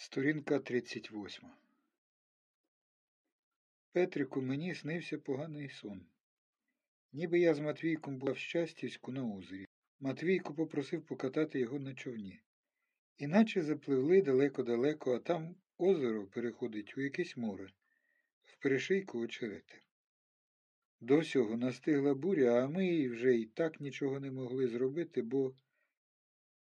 Сторінка 38. Петрику, мені снився поганий сон. Ніби я з Матвійком була в щастівську на озері. Матвійко попросив покатати його на човні. Іначе запливли далеко-далеко, а там озеро переходить у якесь море, в перешийку очерети. До сього настигла буря, а ми вже й так нічого не могли зробити, бо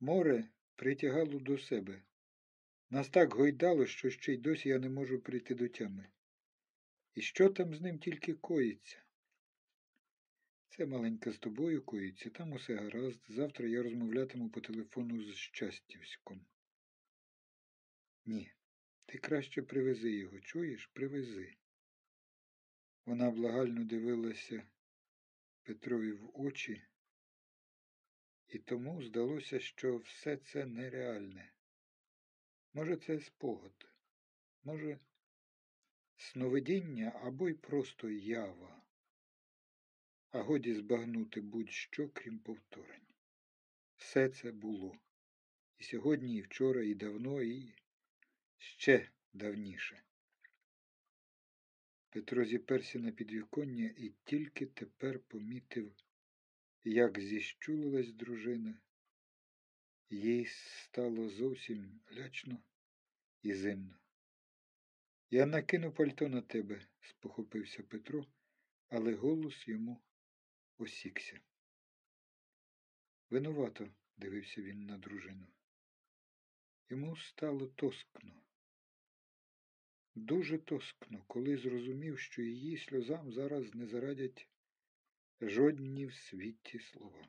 море притягало до себе. Нас так гойдало, що ще й досі я не можу прийти до тями. І що там з ним тільки коїться? Це маленька з тобою коїться, там усе гаразд. Завтра я розмовлятиму по телефону з Щастівськом. Ні, ти краще привези його, чуєш? Привези. Вона благально дивилася Петрові в очі, і тому здалося, що все це нереальне. Може, це спогад, може, сновидіння або й просто ява, а годі збагнути будь-що, крім повторень. Все це було. І сьогодні, і вчора, і давно, і ще давніше. Петро зіперся на підвіконня і тільки тепер помітив, як зіщулилась дружина. Їй стало зовсім лячно і зимно. Я накину пальто на тебе, спохопився Петро, але голос йому осікся. Винувато, дивився він на дружину. Йому стало тоскно. Дуже тоскно, коли зрозумів, що її сльозам зараз не зарадять жодні в світі слова.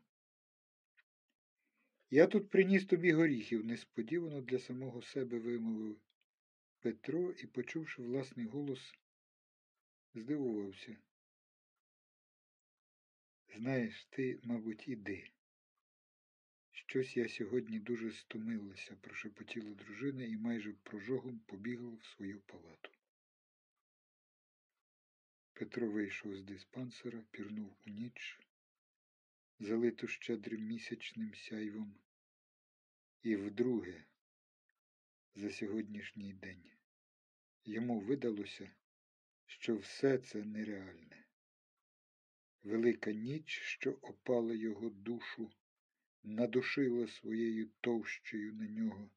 Я тут приніс тобі горіхів, несподівано для самого себе вимовив Петро і, почувши власний голос, здивувався. Знаєш, ти, мабуть, іди. Щось я сьогодні дуже стомилася, прошепотіла дружина і майже прожогом побігла в свою палату. Петро вийшов з диспансера, пірнув у ніч, залиту щедрим місячним сяйвом, і вдруге за сьогоднішній день йому видалося, що все це нереальне. Велика ніч, що опала його душу, надушила своєю товщею на нього,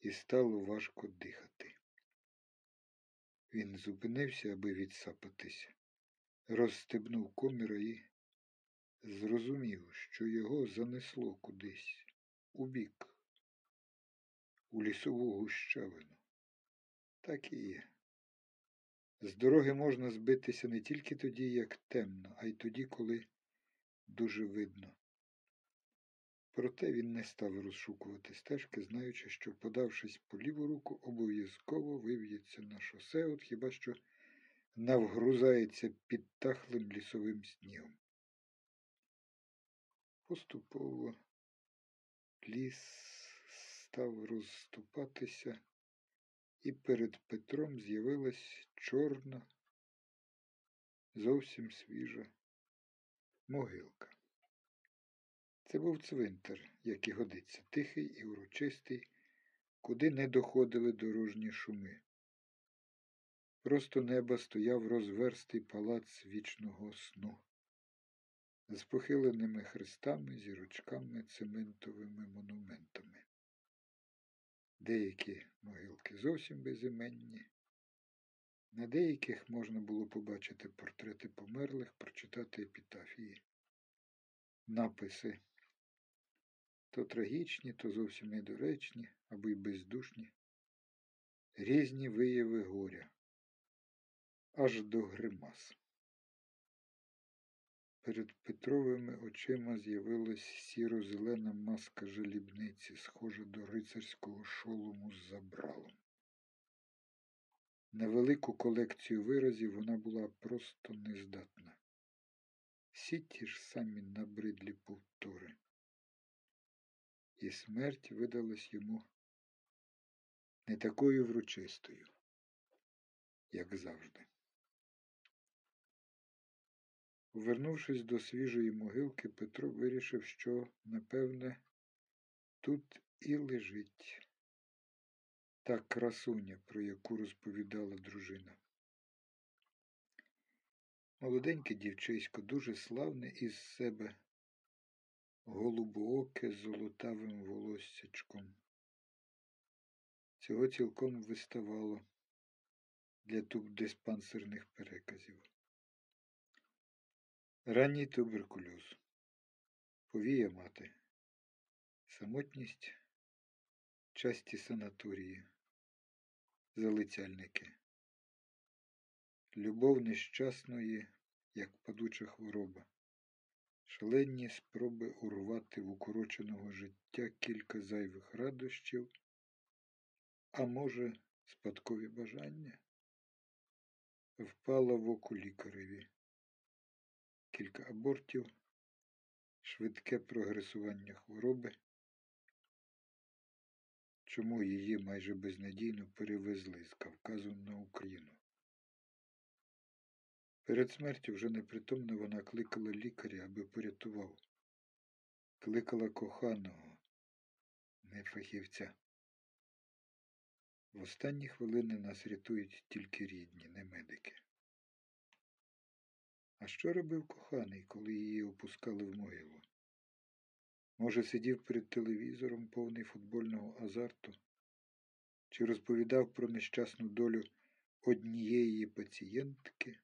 і стало важко дихати. Він зупинився, аби відсапатися, розстебнув коміра і зрозумів, що його занесло кудись у бік, у лісову гущавину. Так і є. З дороги можна збитися не тільки тоді, як темно, а й тоді, коли дуже видно. Проте він не став розшукувати стежки, знаючи, що, подавшись по ліву руку, обов'язково вив'ється на шосе, от хіба що навгрузається під тахлим лісовим снігом. Поступово ліс став розступатися, і перед Петром з'явилась чорна, зовсім свіжа могилка. Це був цвинтар, як і годиться, тихий і урочистий, куди не доходили дорожні шуми. Просто неба стояв розверстий палац вічного сну, з похиленими хрестами, зірочками, цементовими монументами. Деякі могилки зовсім безіменні, на деяких можна було побачити портрети померлих, прочитати епітафії, написи то трагічні, то зовсім недоречні або й бездушні, різні вияви горя, аж до гримас. Перед Петровими очима з'явилась сіро-зелена маска жалібниці, схожа до рицарського шолому з забралом. На велику колекцію виразів вона була просто нездатна. Всі ті ж самі набридлі повтори і смерть видалась йому не такою врочистою, як завжди. Повернувшись до свіжої могилки, Петро вирішив, що, напевне, тут і лежить. та красуня, про яку розповідала дружина. Молоденьке дівчисько, дуже славне із себе, голубооке з золотавим волоссячком. Цього цілком виставало для тубдиспансерних переказів. Ранній туберкульоз, повія мати, самотність, часті санаторії, залицяльники, любов нещасної, як падуча хвороба, шалені спроби урвати в укороченого життя кілька зайвих радощів, а може, спадкові бажання, впала в оку лікареві кілька абортів, швидке прогресування хвороби, чому її майже безнадійно перевезли з Кавказу на Україну. Перед смертю вже непритомно вона кликала лікаря, аби порятував, кликала коханого, не фахівця. В останні хвилини нас рятують тільки рідні, не медики. А що робив коханий, коли її опускали в могилу? Може, сидів перед телевізором, повний футбольного азарту, чи розповідав про нещасну долю однієї пацієнтки,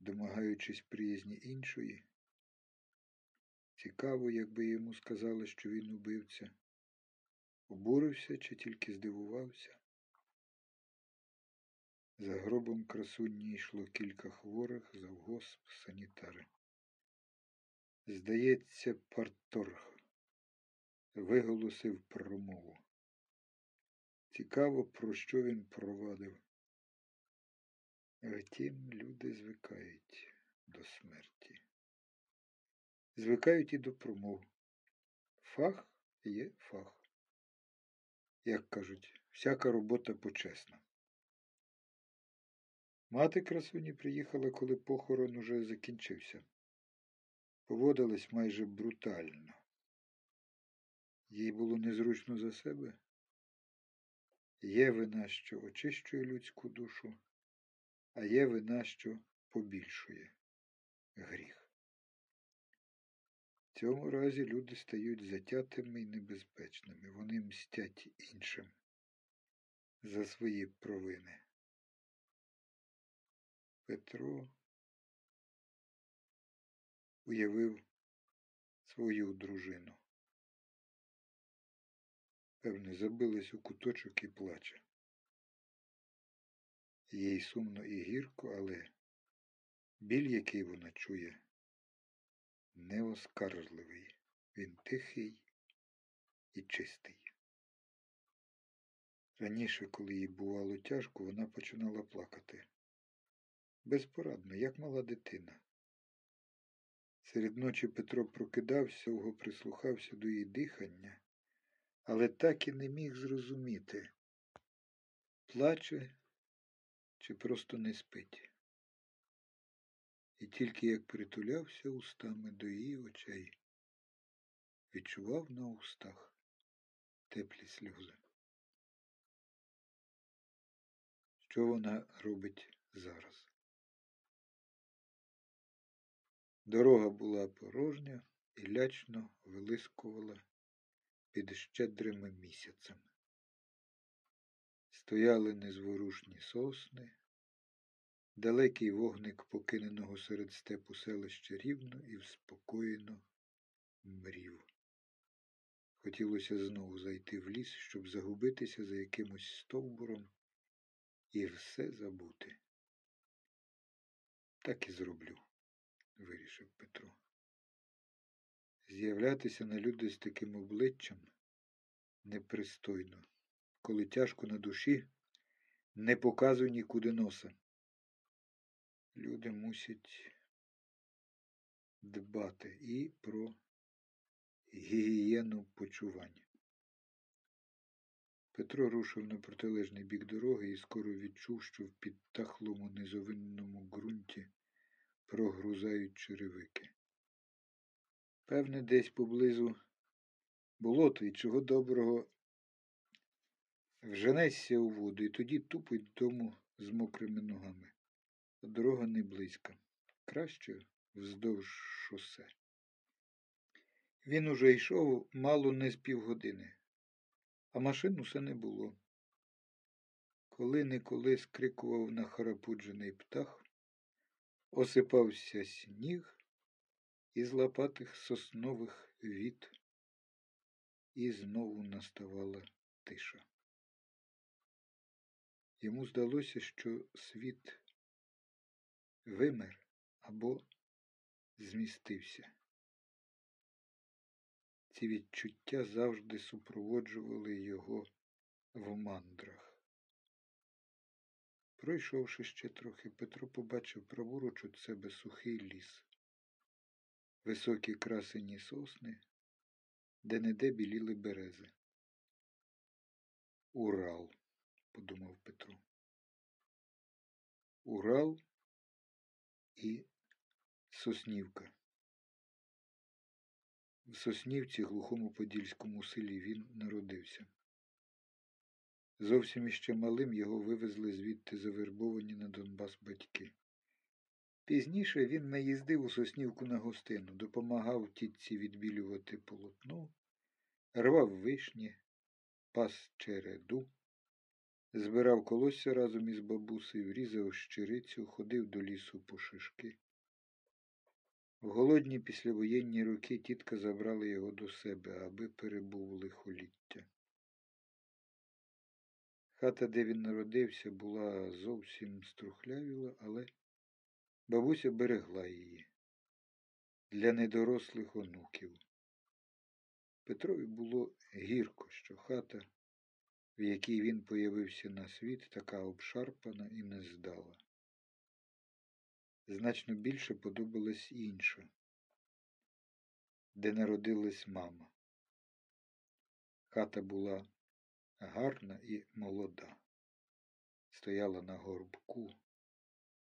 домагаючись приязні іншої? Цікаво, якби йому сказали, що він убивця, обурився чи тільки здивувався. За гробом красуні йшло кілька хворих, завгосп, санітари. Здається, парторг виголосив промову. Цікаво, про що він провадив. Втім, люди звикають до смерті. Звикають і до промов. Фах є фах. Як кажуть, всяка робота почесна. Мати красуні приїхала, коли похорон уже закінчився. Поводилась майже брутально. Їй було незручно за себе. Є вина, що очищує людську душу, а є вина, що побільшує гріх. В цьому разі люди стають затятими і небезпечними. Вони мстять іншим за свої провини. Петро уявив свою дружину. Певне, забилась у куточок і плаче. Їй сумно і гірко, але біль, який вона чує, неоскаржливий. Він тихий і чистий. Раніше, коли їй бувало тяжко, вона починала плакати безпорадно, як мала дитина. Серед ночі Петро прокидався, уго прислухався до її дихання, але так і не міг зрозуміти, плаче чи просто не спить. І тільки як притулявся устами до її очей, відчував на устах теплі сльози. Що вона робить зараз? Дорога була порожня і лячно вилискувала під щедрими місяцями. Стояли незворушні сосни, далекий вогник покиненого серед степу селища рівно і вспокоєно мрів. Хотілося знову зайти в ліс, щоб загубитися за якимось стовбуром і все забути. Так і зроблю вирішив Петро. З'являтися на люди з таким обличчям непристойно. Коли тяжко на душі, не показуй нікуди носа. Люди мусять дбати і про гігієну почування. Петро рушив на протилежний бік дороги і скоро відчув, що в підтахлому низовинному ґрунті прогрузають черевики. Певне, десь поблизу болото і чого доброго Вженешся у воду і тоді тупай додому з мокрими ногами. Дорога не близька. Краще вздовж шосе. Він уже йшов мало не з півгодини, а машин усе не було. Коли неколи скрикував нахарапуджений птах, осипався сніг із лопатих соснових віт, і знову наставала тиша. Йому здалося, що світ вимер або змістився. Ці відчуття завжди супроводжували його в мандрах. Пройшовши ще трохи, Петро побачив праворуч від себе сухий ліс, високі красені сосни, де неде біліли берези. Урал, подумав Петро. Урал і Соснівка. В Соснівці, глухому подільському селі, він народився. Зовсім іще малим його вивезли звідти завербовані на Донбас батьки. Пізніше він наїздив у Соснівку на гостину, допомагав тітці відбілювати полотно, рвав вишні, пас череду, збирав колосся разом із бабусею, різав щирицю, ходив до лісу по шишки. В голодні післявоєнні роки тітка забрала його до себе, аби перебув лихоліття. Хата, де він народився, була зовсім струхлявіла, але бабуся берегла її для недорослих онуків. Петрові було гірко, що хата, в якій він появився на світ, така обшарпана і нездала. Значно більше подобалась інша, де народилась мама. Хата була гарна і молода, стояла на горбку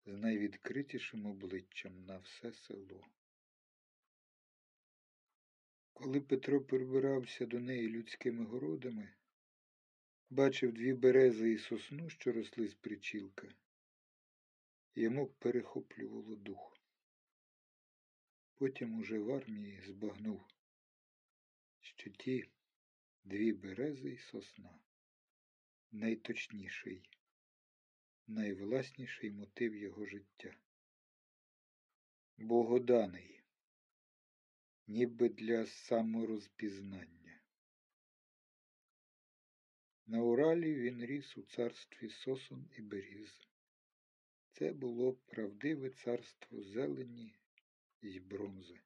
з найвідкритішим обличчям на все село. Коли Петро прибирався до неї людськими городами, бачив дві берези і сосну, що росли з причілка, йому перехоплювало дух. Потім уже в армії збагнув, що ті дві берези й сосна найточніший, найвласніший мотив його життя. Богоданий, ніби для саморозпізнання. На Уралі він ріс у царстві сосон і беріз. Це було правдиве царство зелені й бронзи.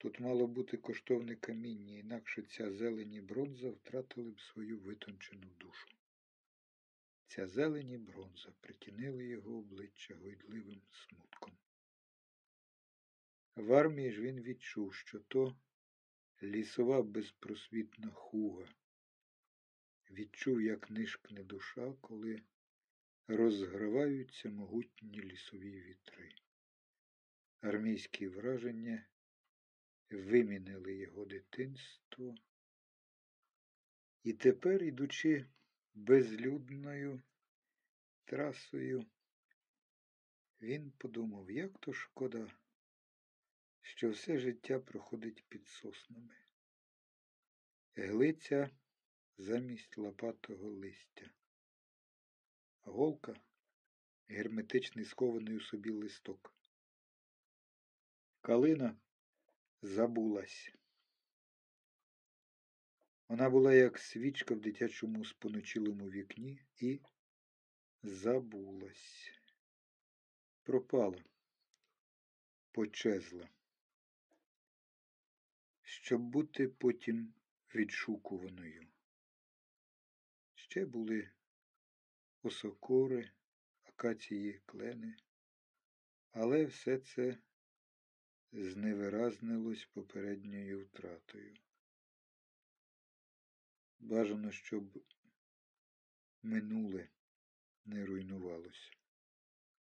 Тут мало бути коштовне каміння, інакше ця зелені бронза втратили б свою витончену душу. Ця зелені бронза притінила його обличчя гойдливим смутком. В армії ж він відчув, що то лісова безпросвітна хуга. Відчув, як нишкне душа, коли розграваються могутні лісові вітри. Армійські враження вимінили його дитинство. І тепер, ідучи безлюдною трасою, він подумав, як то шкода, що все життя проходить під соснами. Глиця замість лопатого листя. Голка герметичний скований у собі листок. Калина забулась. Вона була як свічка в дитячому споночилому вікні і забулась. Пропала, почезла, щоб бути потім відшукуваною. Ще були осокори, акації клени, але все це зневиразнилось попередньою втратою. Бажано, щоб минуле не руйнувалося,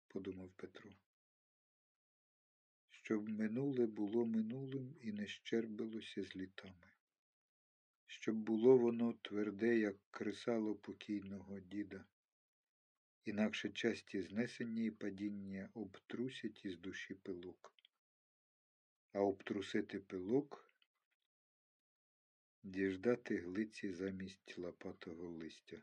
подумав Петро. Щоб минуле було минулим і не щербилося з літами, щоб було воно тверде, як кресало покійного діда. Інакше часті знесення і падіння обтрусять із душі пилок. А обтрусити пилок діждати глиці замість лопатого листя.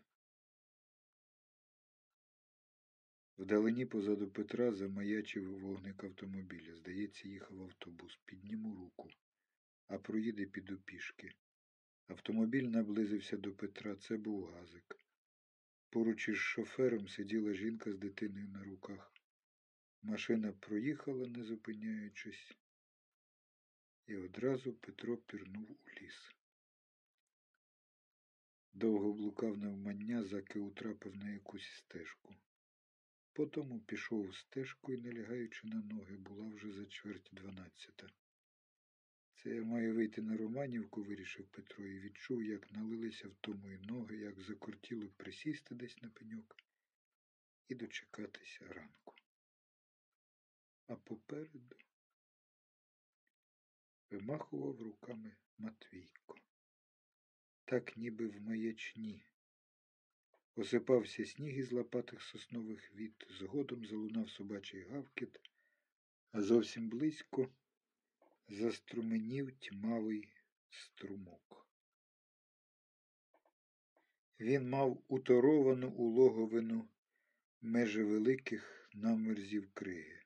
Вдалині позаду Петра замаячив вогник автомобіля. Здається, їхав автобус. Підніму руку, а проїде піду пішки. Автомобіль наблизився до Петра. Це був газик. Поруч із шофером сиділа жінка з дитиною на руках. Машина проїхала, не зупиняючись, і одразу Петро пірнув у ліс. Довго блукав навмання, заки утрапив на якусь стежку. Потому пішов стежкою, не лягаючи на ноги, була вже за чверть дванадцята. Це я маю вийти на Романівку, вирішив Петро, і відчув, як налилися втомою ноги, як закортіло присісти десь на пеньок і дочекатися ранку. А попереду вимахував руками Матвійко. Так ніби в маячні. Осипався сніг із лопатих соснових віт, згодом залунав собачий гавкіт, а зовсім близько заструменів тьмавий струмок. Він мав уторовану улоговину межи великих намерзів криги.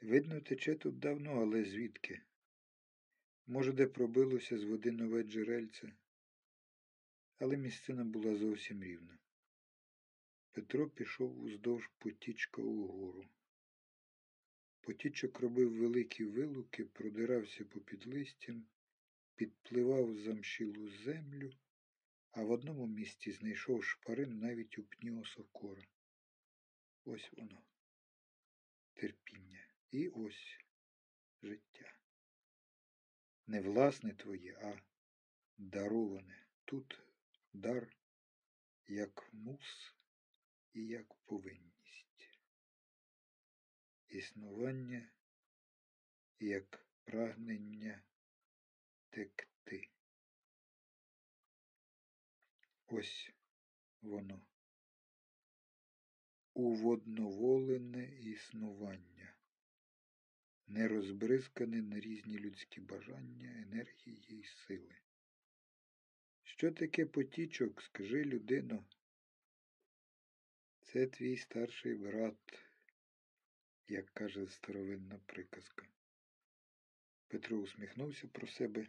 Видно, тече тут давно, але звідки? Може, де пробилося з води нове джерельце, але місцина була зовсім рівна. Петро пішов уздовж потічка угору. Потічок робив великі вилуки, продирався попід листям, підпливав замшілу землю, а в одному місці знайшов шпарин навіть у пні осокора. Ось воно, терпіння, і ось життя. Не власне твоє, а дароване. Тут дар як мус і як повинність. Існування як прагнення текти. Ось воно. Уводноволене існування, не розбризкане на різні людські бажання, енергії й сили. Що таке потічок, скажи людино? Це твій старший брат, як каже старовинна приказка. Петро усміхнувся про себе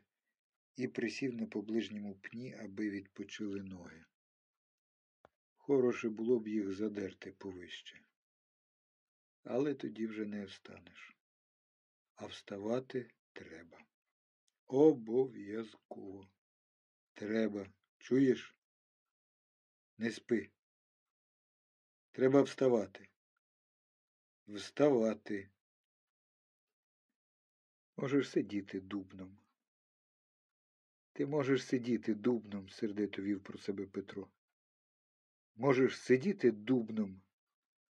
і присів на поближньому пні, аби відпочили ноги. Хороше було б їх задерти повище. Але тоді вже не встанеш. А вставати треба. Обов'язково. Треба. Чуєш? Не спи. Треба вставати. Вставати. Можеш сидіти дубном. Ти можеш сидіти дубном, сердито вів про себе Петро. Можеш сидіти дубном,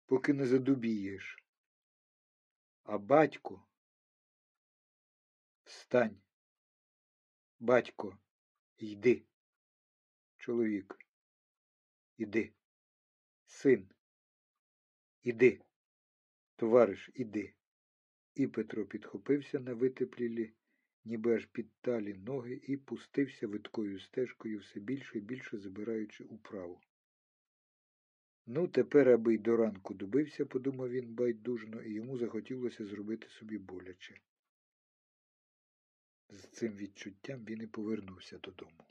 поки не задубієш. А батько, встань. Батько, йди. Чоловік, іди. Син, іди. Товариш, іди. І Петро підхопився на витеплілі, ніби аж під талі ноги, і пустився видкою стежкою все більше і більше забираючи управу. Ну, тепер, аби й до ранку добився, подумав він байдужно, і йому захотілося зробити собі боляче. З цим відчуттям він і повернувся додому.